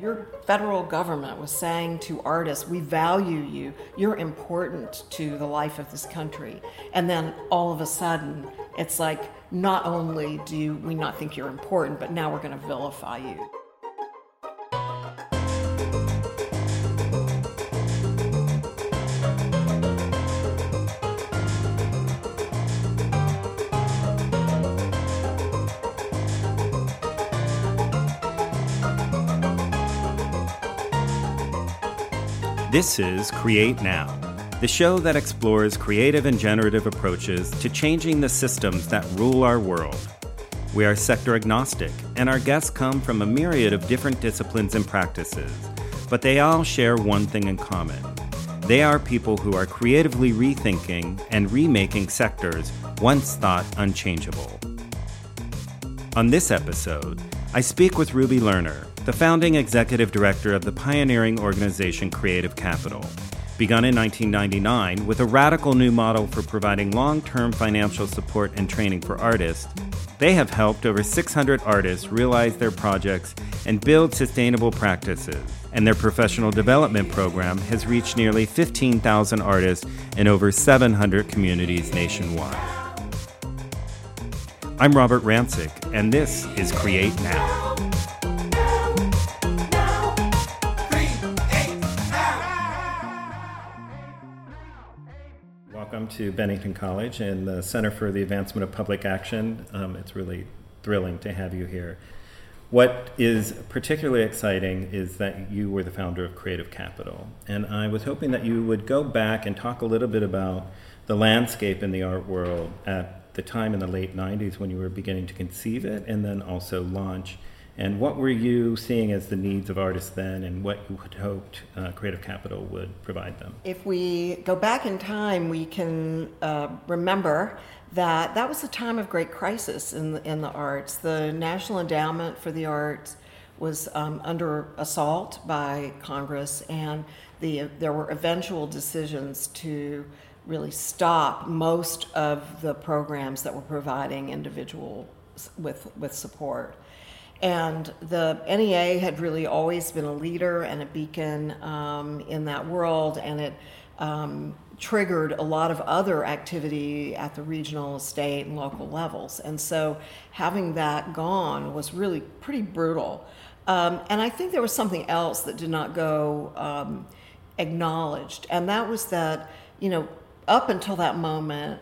Your federal government was saying to artists, we value you, you're important to the life of this country. And then all of a sudden, it's like, not only do we not think you're important, but now we're going to vilify you. This is Create Now, the show that explores creative and generative approaches to changing the systems that rule our world. We are sector agnostic, and our guests come from a myriad of different disciplines and practices, but they all share one thing in common. They are people who are creatively rethinking and remaking sectors once thought unchangeable. On this episode, I speak with Ruby Lerner, the founding executive director of the pioneering organization Creative Capital. Begun in 1999 with a radical new model for providing long term financial support and training for artists, they have helped over 600 artists realize their projects and build sustainable practices. And their professional development program has reached nearly 15,000 artists in over 700 communities nationwide. I'm Robert Ransick, and this is Create Now. To Bennington College and the Center for the Advancement of Public Action. Um, it's really thrilling to have you here. What is particularly exciting is that you were the founder of Creative Capital. And I was hoping that you would go back and talk a little bit about the landscape in the art world at the time in the late 90s when you were beginning to conceive it and then also launch and what were you seeing as the needs of artists then, and what you had hoped uh, Creative Capital would provide them? If we go back in time, we can uh, remember that that was a time of great crisis in the, in the arts. The National Endowment for the Arts was um, under assault by Congress, and the, there were eventual decisions to really stop most of the programs that were providing individuals with, with support. And the NEA had really always been a leader and a beacon um, in that world, and it um, triggered a lot of other activity at the regional, state, and local levels. And so having that gone was really pretty brutal. Um, and I think there was something else that did not go um, acknowledged, and that was that, you know, up until that moment,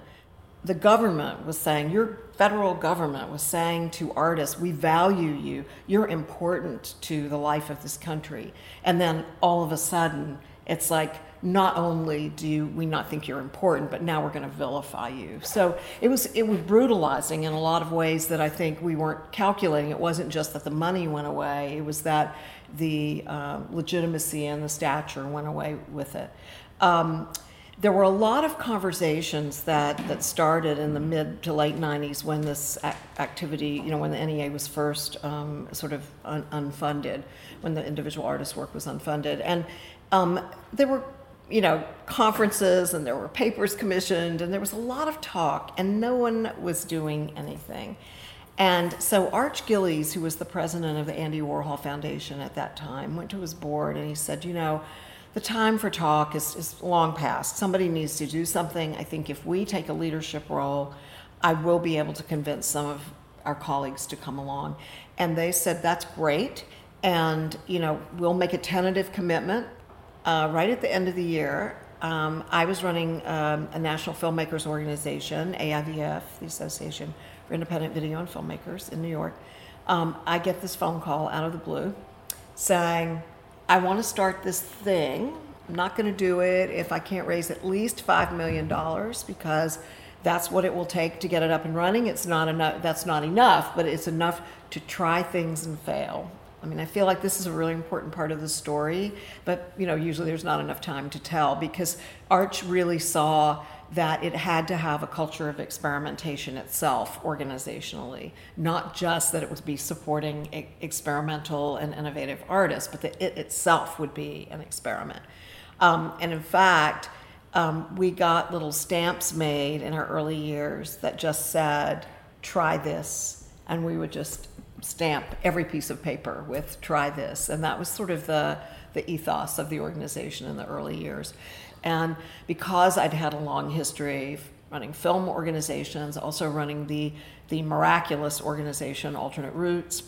the government was saying, your federal government was saying to artists, we value you, you're important to the life of this country. And then all of a sudden, it's like, not only do we not think you're important, but now we're going to vilify you. So it was it was brutalizing in a lot of ways that I think we weren't calculating. It wasn't just that the money went away; it was that the uh, legitimacy and the stature went away with it. Um, there were a lot of conversations that, that started in the mid to late 90s when this activity, you know, when the NEA was first um, sort of un- unfunded, when the individual artist work was unfunded. And um, there were, you know, conferences and there were papers commissioned and there was a lot of talk and no one was doing anything. And so Arch Gillies, who was the president of the Andy Warhol Foundation at that time, went to his board and he said, you know, the time for talk is, is long past. Somebody needs to do something. I think if we take a leadership role, I will be able to convince some of our colleagues to come along. And they said, that's great. And, you know, we'll make a tentative commitment uh, right at the end of the year. Um, I was running um, a national filmmakers organization, AIVF, the Association for Independent Video and Filmmakers in New York. Um, I get this phone call out of the blue saying, I want to start this thing. I'm not going to do it if I can't raise at least $5 million because that's what it will take to get it up and running. It's not enough, that's not enough, but it's enough to try things and fail. I mean, I feel like this is a really important part of the story, but you know, usually there's not enough time to tell because Arch really saw that it had to have a culture of experimentation itself organizationally, not just that it would be supporting e- experimental and innovative artists, but that it itself would be an experiment. Um, and in fact, um, we got little stamps made in our early years that just said, try this. And we would just stamp every piece of paper with try this. And that was sort of the, the ethos of the organization in the early years. And because I'd had a long history running film organizations, also running the, the miraculous organization, Alternate ROOTS,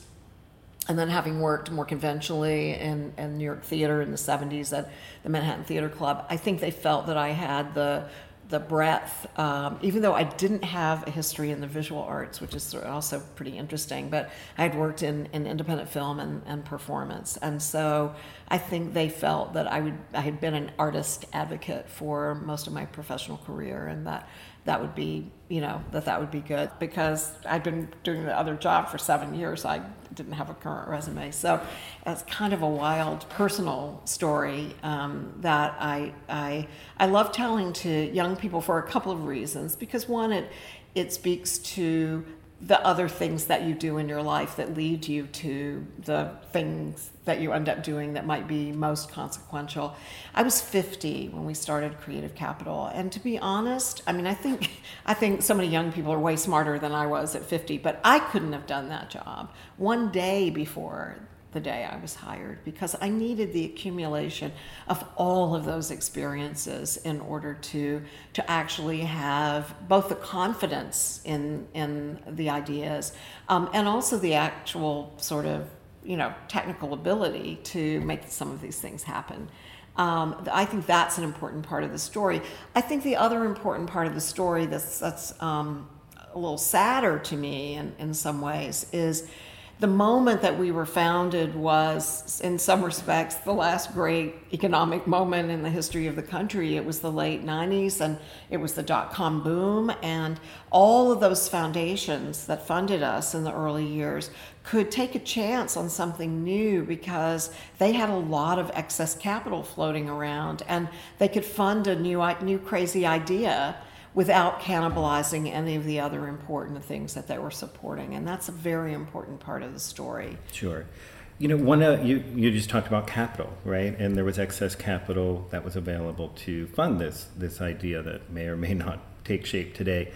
and then having worked more conventionally in, in New York theater in the 70s at the Manhattan Theater Club, I think they felt that I had the the breadth, um, even though I didn't have a history in the visual arts, which is also pretty interesting, but I had worked in, in independent film and, and performance. And so I think they felt that I, would, I had been an artist advocate for most of my professional career and that that would be, you know, that that would be good because I'd been doing the other job for seven years. I didn't have a current resume. So it's kind of a wild personal story um, that I, I, I love telling to young people for a couple of reasons. Because one, it, it speaks to the other things that you do in your life that lead you to the things that you end up doing that might be most consequential. I was 50 when we started Creative Capital, and to be honest, I mean, I think I think so many young people are way smarter than I was at 50, but I couldn't have done that job. One day before the day I was hired because I needed the accumulation of all of those experiences in order to to actually have both the confidence in in the ideas um, and also the actual sort of you know technical ability to make some of these things happen. Um, I think that's an important part of the story. I think the other important part of the story that's that's um, a little sadder to me in, in some ways is the moment that we were founded was, in some respects, the last great economic moment in the history of the country. It was the late 90s and it was the dot com boom. And all of those foundations that funded us in the early years could take a chance on something new because they had a lot of excess capital floating around and they could fund a new, new crazy idea without cannibalizing any of the other important things that they were supporting. And that's a very important part of the story. Sure. You know, one uh, you you just talked about capital, right? And there was excess capital that was available to fund this this idea that may or may not take shape today.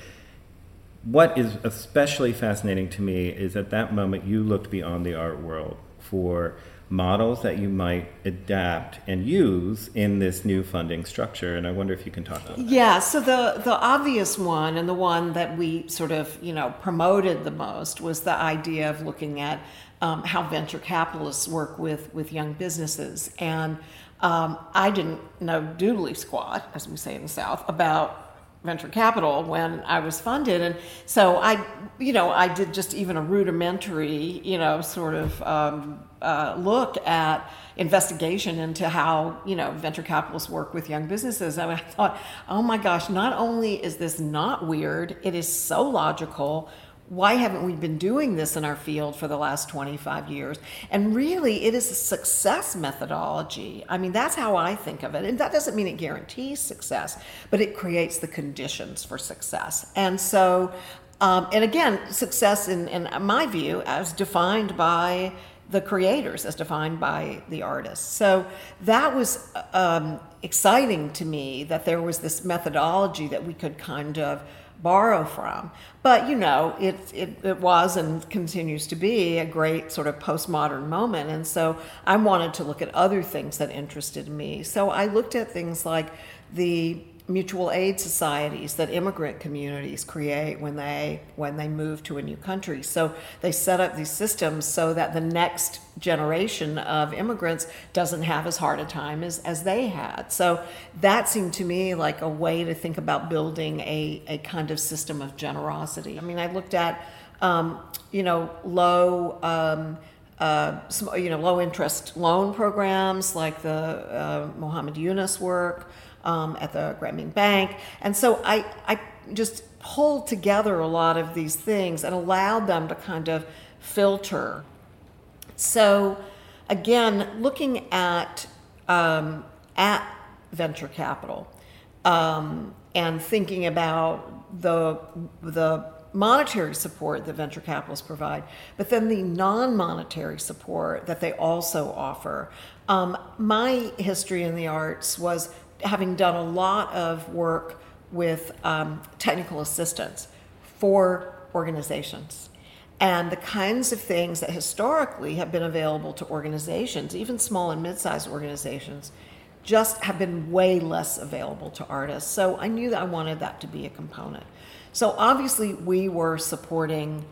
What is especially fascinating to me is at that moment you looked beyond the art world for models that you might adapt and use in this new funding structure and i wonder if you can talk about that. Yeah so the the obvious one and the one that we sort of you know promoted the most was the idea of looking at um, how venture capitalists work with with young businesses. And um, i didn't know doodly squat as we say in the south about venture capital when I was funded. And so I, you know, I did just even a rudimentary, you know, sort of um, uh, look at investigation into how, you know, venture capitalists work with young businesses. And I thought, oh my gosh, not only is this not weird, it is so logical why haven't we been doing this in our field for the last 25 years? And really, it is a success methodology. I mean, that's how I think of it. And that doesn't mean it guarantees success, but it creates the conditions for success. And so, um, and again, success in, in my view, as defined by the creators, as defined by the artists. So that was um, exciting to me that there was this methodology that we could kind of borrow from. But you know, it, it, it was and continues to be a great sort of postmodern moment. And so I wanted to look at other things that interested me. So I looked at things like the mutual aid societies that immigrant communities create when they when they move to a new country. So they set up these systems so that the next generation of immigrants doesn't have as hard a time as, as they had. So that seemed to me like a way to think about building a, a kind of system of generosity. I mean, I looked at um, you know low um, uh, you know low interest loan programs like the uh, Muhammad Yunus work um, at the Grameen Bank. And so I, I just pulled together a lot of these things and allowed them to kind of filter. So again, looking at um, at venture capital um, and thinking about the the monetary support that venture capitalists provide, but then the non-monetary support that they also offer. Um, my history in the arts was having done a lot of work with um, technical assistance for organizations. and the kinds of things that historically have been available to organizations, even small and mid sized organizations, just have been way less available to artists. So I knew that I wanted that to be a component. So obviously, we were supporting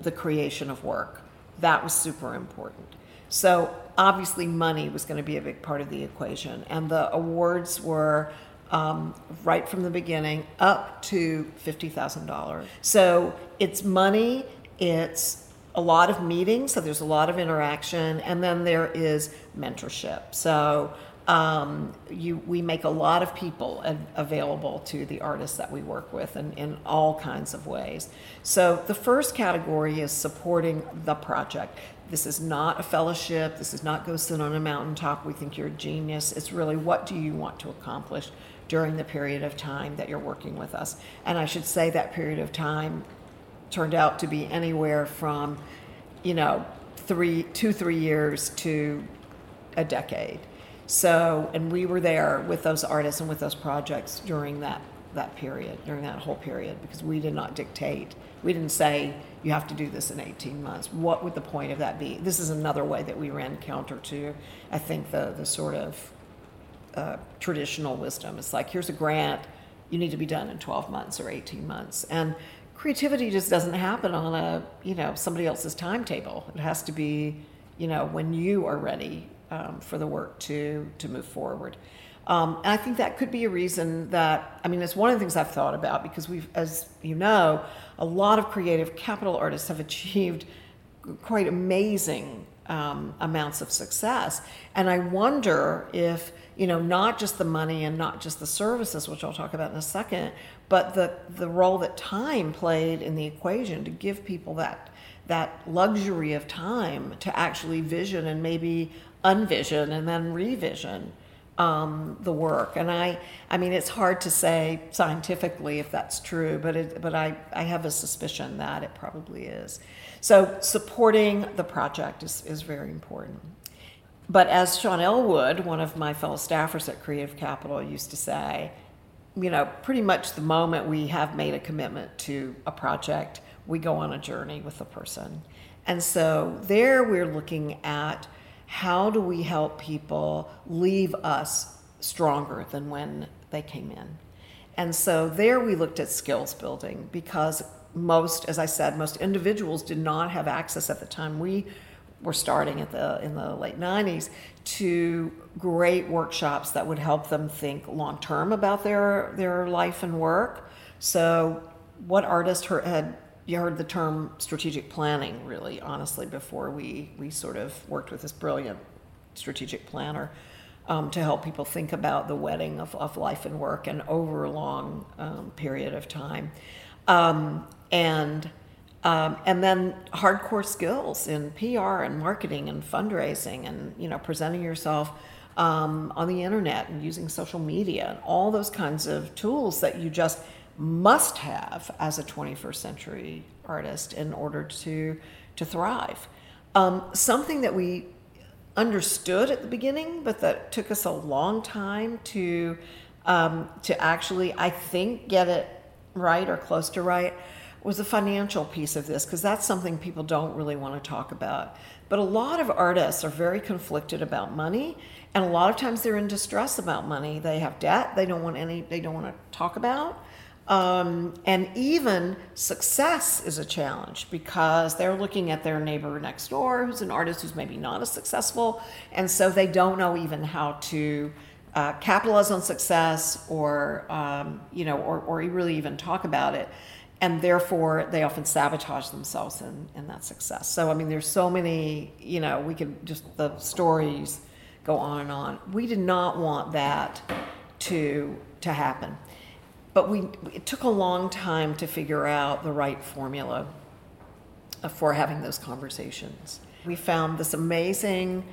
the creation of work. That was super important. So obviously, money was going to be a big part of the equation, and the awards were um, right from the beginning up to $50,000. So it's money, it's a lot of meetings, so there's a lot of interaction, and then there is mentorship. So um, you, we make a lot of people available to the artists that we work with in, in all kinds of ways. So the first category is supporting the project. This is not a fellowship. This is not go sit on a mountaintop. We think you're a genius. It's really what do you want to accomplish during the period of time that you're working with us. And I should say that period of time turned out to be anywhere from, you know, three, two, three years to a decade. So, and we were there with those artists and with those projects during that that period, during that whole period, because we did not dictate. We didn't say you have to do this in 18 months. What would the point of that be? This is another way that we ran counter to, I think, the the sort of uh, traditional wisdom. It's like, here's a grant, you need to be done in 12 months or 18 months. And creativity just doesn't happen on a, you know, somebody else's timetable. It has to be, you know, when you are ready um, for the work to, to move forward. Um, and I think that could be a reason that, I mean, it's one of the things I've thought about because we've, as you know, a lot of creative capital artists have achieved quite amazing um, amounts of success. And I wonder if, you know, not just the money and not just the services, which I'll talk about in a second, but the, the role that time played in the equation to give people that that luxury of time to actually vision and maybe unvision and then revision um, the work. And I, I mean, it's hard to say scientifically if that's true, but it, but I, I have a suspicion that it probably is. So supporting the project is, is very important. But as Sean Elwood, one of my fellow staffers at Creative Capital, used to say, you know, pretty much the moment we have made a commitment to a project, we go on a journey with the person. And so there we're looking at how do we help people leave us stronger than when they came in. And so there we looked at skills building because most, as I said, most individuals did not have access at the time we were starting at the in the late 90s to great workshops that would help them think long term about their their life and work. So, what artist had you heard the term strategic planning really honestly before we we sort of worked with this brilliant strategic planner um, to help people think about the wedding of, of life and work and over a long um, period of time. Um, and um, and then hardcore skills in PR and marketing and fundraising and you know presenting yourself um, on the internet and using social media and all those kinds of tools that you just must have as a 21st century artist in order to to thrive. Um, something that we understood at the beginning, but that took us a long time to um, to actually, I think, get it right or close to right was the financial piece of this because that's something people don't really want to talk about. But a lot of artists are very conflicted about money, and a lot of times they're in distress about money. They have debt they don't want any they don't want to talk about. Um, and even success is a challenge because they're looking at their neighbor next door who's an artist who's maybe not as successful, and so they don't know even how to uh, capitalize on success or um, you know or, or really even talk about it and therefore they often sabotage themselves in, in that success. So I mean, there's so many, you know, we could just the stories go on and on. We did not want that to to happen, but we it took a long time to figure out the right formula for having those conversations. We found this amazing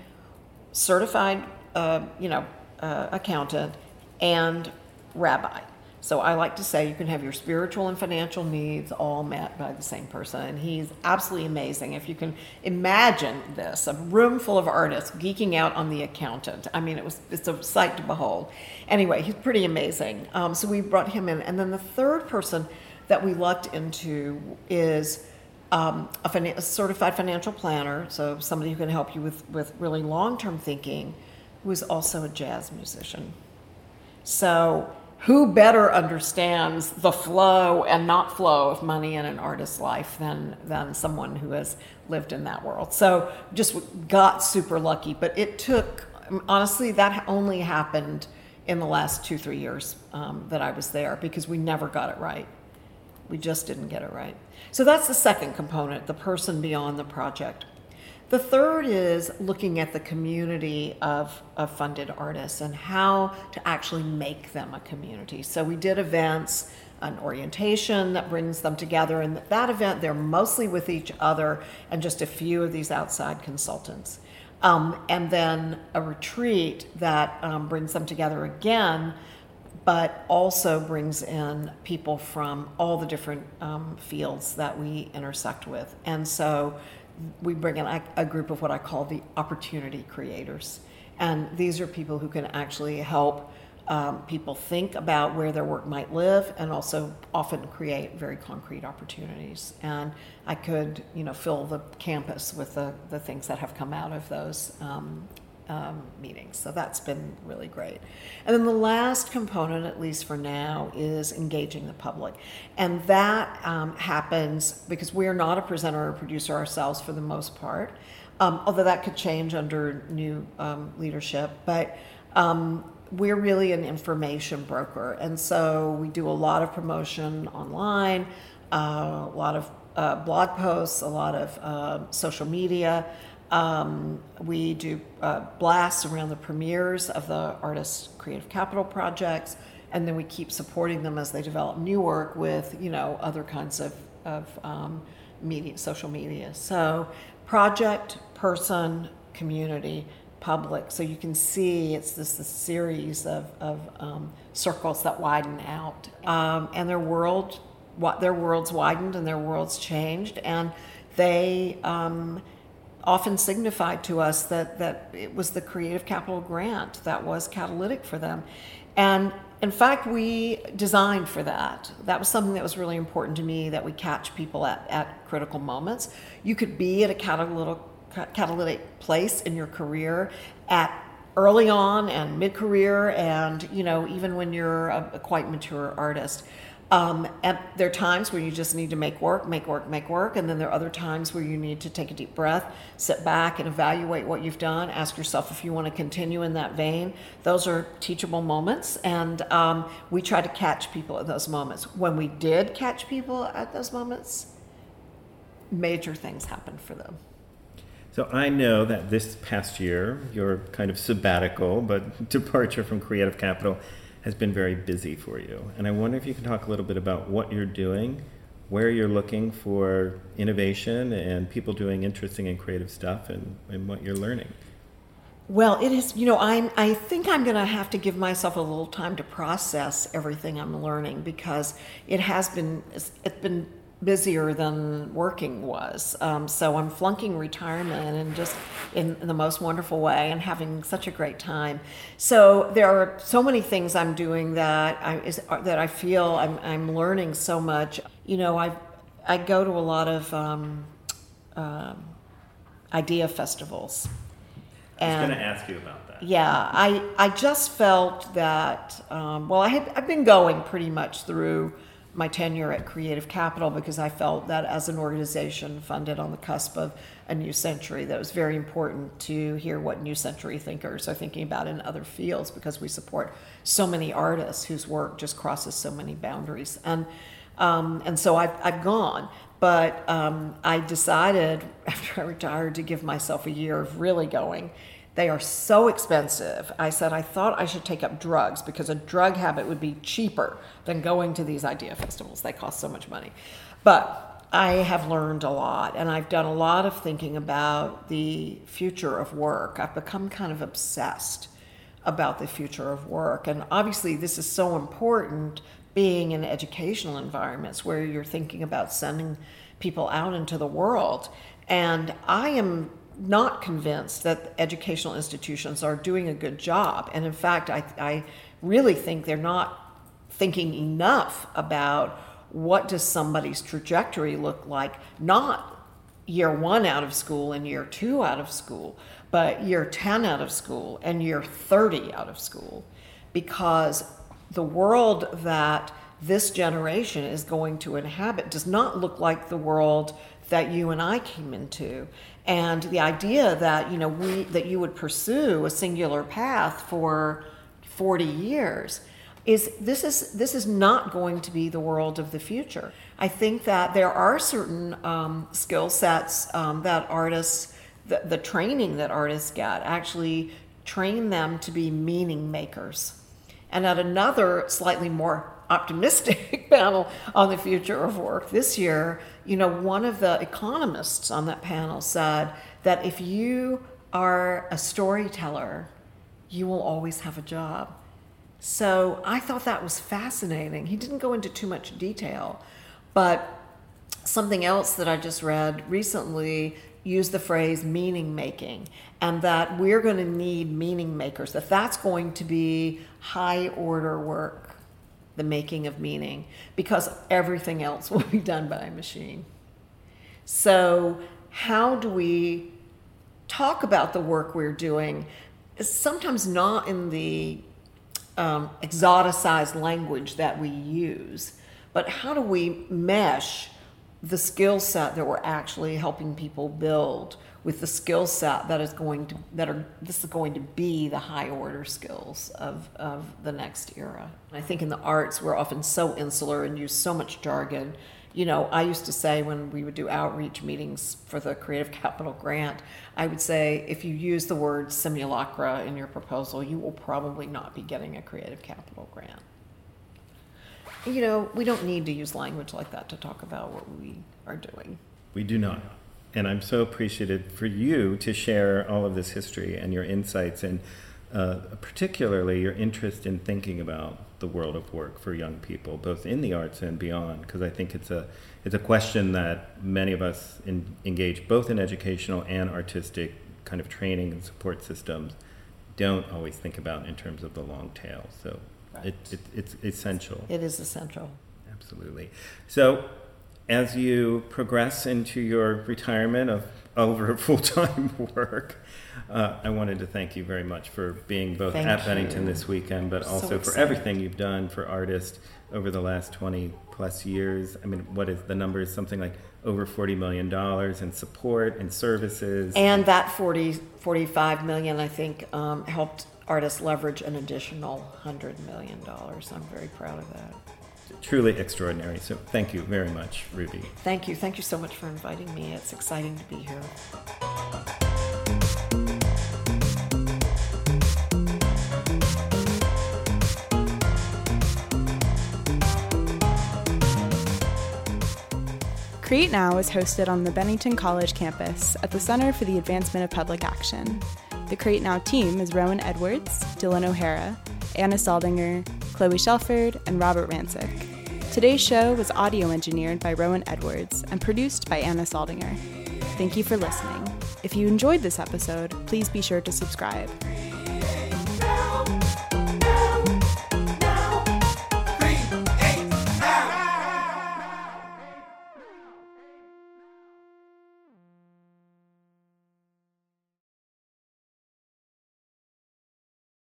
certified, uh, you know, uh, accountant and rabbi so I like to say you can have your spiritual and financial needs all met by the same person. And he's absolutely amazing. If you can imagine this, a room full of artists geeking out on the accountant. I mean, it was it's a sight to behold. Anyway, he's pretty amazing. Um, so we brought him in. And then the third person that we lucked into is um, a, fin- a certified financial planner, so somebody who can help you with, with really long term thinking, who is also a jazz musician. So, who better understands the flow and not flow of money in an artist's life than, than someone who has lived in that world? So, just got super lucky, but it took, honestly, that only happened in the last two, three years um, that I was there because we never got it right. We just didn't get it right. So that's the second component, the person beyond the project. The third is looking at the community of, of funded artists and how to actually make them a community. So we did events, an orientation that brings them together. And that event, they're mostly with each other and just a few of these outside consultants. Um, and then a retreat that um, brings them together again, but also brings in people from all the different um, fields that we intersect with. And so we bring in a, a group of what I call the opportunity creators. And these are people who can actually help um, people think about where their work might live and also often create very concrete opportunities. And I could, you know, fill the campus with the, the things that have come out of those um, um, meetings. So that's been really great. And then the last component, at least for now, is engaging the public. And that um, happens because we are not a presenter or producer ourselves for the most part, um, although that could change under new um, leadership. But um, we're really an information broker. And so we do a lot of promotion online, uh, a lot of uh, blog posts, a lot of uh, social media. Um, we do uh, blasts around the premieres of the artists' creative capital projects, and then we keep supporting them as they develop new work with, you know, other kinds of, of um, media, social media. So, project, person, community, public. So you can see it's this, this series of, of um, circles that widen out, um, and their world, what their worlds widened and their worlds changed, and they um, often signified to us that that it was the creative capital grant that was catalytic for them, and in fact, we designed for that. That was something that was really important to me that we catch people at, at critical moments. You could be at a catalytic catalytic place in your career at early on and mid-career and you know even when you're a, a quite mature artist um, and there are times where you just need to make work, make work, make work, and then there are other times where you need to take a deep breath, sit back, and evaluate what you've done. Ask yourself if you want to continue in that vein. Those are teachable moments, and um, we try to catch people at those moments. When we did catch people at those moments, major things happened for them. So I know that this past year, your kind of sabbatical, but departure from Creative Capital has been very busy for you. And I wonder if you can talk a little bit about what you're doing, where you're looking for innovation and people doing interesting and creative stuff, and, and what you're learning. Well, it is, you know, I'm, I think I'm going to have to give myself a little time to process everything I'm learning because it has been, it's been busier than working was. Um, so I'm flunking retirement and just in, in, the most wonderful way and having such a great time. So there are so many things I'm doing that I is, that I feel I'm, I'm learning so much. You know, I I go to a lot of um, uh, idea festivals. And, I was going to ask you about that. Yeah, I I just felt that. Um, well, I had I've been going pretty much through my tenure at Creative Capital because I felt that as an organization funded on the cusp of a new century, that was very important to hear what new century thinkers are thinking about in other fields because we support so many artists whose work just crosses so many boundaries. And um, and so I've, I've gone, but um, I decided after I retired to give myself a year of really going they are so expensive. I said I thought I should take up drugs because a drug habit would be cheaper than going to these idea festivals. They cost so much money. But I have learned a lot and I've done a lot of thinking about the future of work. I've become kind of obsessed about the future of work. And obviously, this is so important being in educational environments where you're thinking about sending people out into the world. And I am not convinced that educational institutions are doing a good job. And in fact, I, I really think they're not thinking enough about what does somebody's trajectory look like, not year one out of school and year two out of school, but year 10 out of school and year 30 out of school. Because the world that this generation is going to inhabit does not look like the world that you and I came into. And the idea that, you know, we that you would pursue a singular path for 40 years is this is this is not going to be the world of the future. I think that there are certain um, skill sets um, that artists, the, the training that artists get, actually train them to be meaning makers. And at another slightly more optimistic panel on the future of work this year, you know, one of the economists on that panel said that if you are a storyteller, you will always have a job. So I thought that was fascinating. He didn't go into too much detail, but something else that I just read recently used the phrase meaning making and that we're going to need meaning makers that that's going to be high order work the making of meaning because everything else will be done by a machine. So how do we talk about the work we're doing? Sometimes not in the um, exoticized language that we use, but how do we mesh the skill set that we're actually helping people build with the skill set that is going to that are this is going to be the high order skills of, of the next era. I think in the arts we're often so insular and use so much jargon you know, I used to say when we would do outreach meetings for the Creative Capital Grant, I would say if you use the word simulacra in your proposal, you will probably not be getting a Creative Capital Grant. You know, we don't need to use language like that to talk about what we are doing. We do not. And I'm so appreciative for you to share all of this history and your insights and uh, particularly your interest in thinking about the world of work for young people, both in the arts and beyond, because I think it's a it's a question that many of us in, engage both in educational and artistic kind of training and support systems don't always think about in terms of the long tail. So right. it, it, it's essential. It is essential. Absolutely. So as you progress into your retirement of over full time work, uh, I wanted to thank you very much for being both thank at Bennington this weekend, but also so for everything you've done for artists over the last 20 plus years. I mean, what is the number? Is something like over $40 million in support and services. And that 40, 45 million, I think, um, helped artists leverage an additional $100 million. I'm very proud of that. Truly extraordinary. So thank you very much, Ruby. Thank you. Thank you so much for inviting me. It's exciting to be here. Create Now is hosted on the Bennington College campus at the Center for the Advancement of Public Action. The Create Now team is Rowan Edwards, Dylan O'Hara, Anna Saldinger, Chloe Shelford, and Robert Ransick. Today's show was audio engineered by Rowan Edwards and produced by Anna Saldinger. Thank you for listening. If you enjoyed this episode, please be sure to subscribe.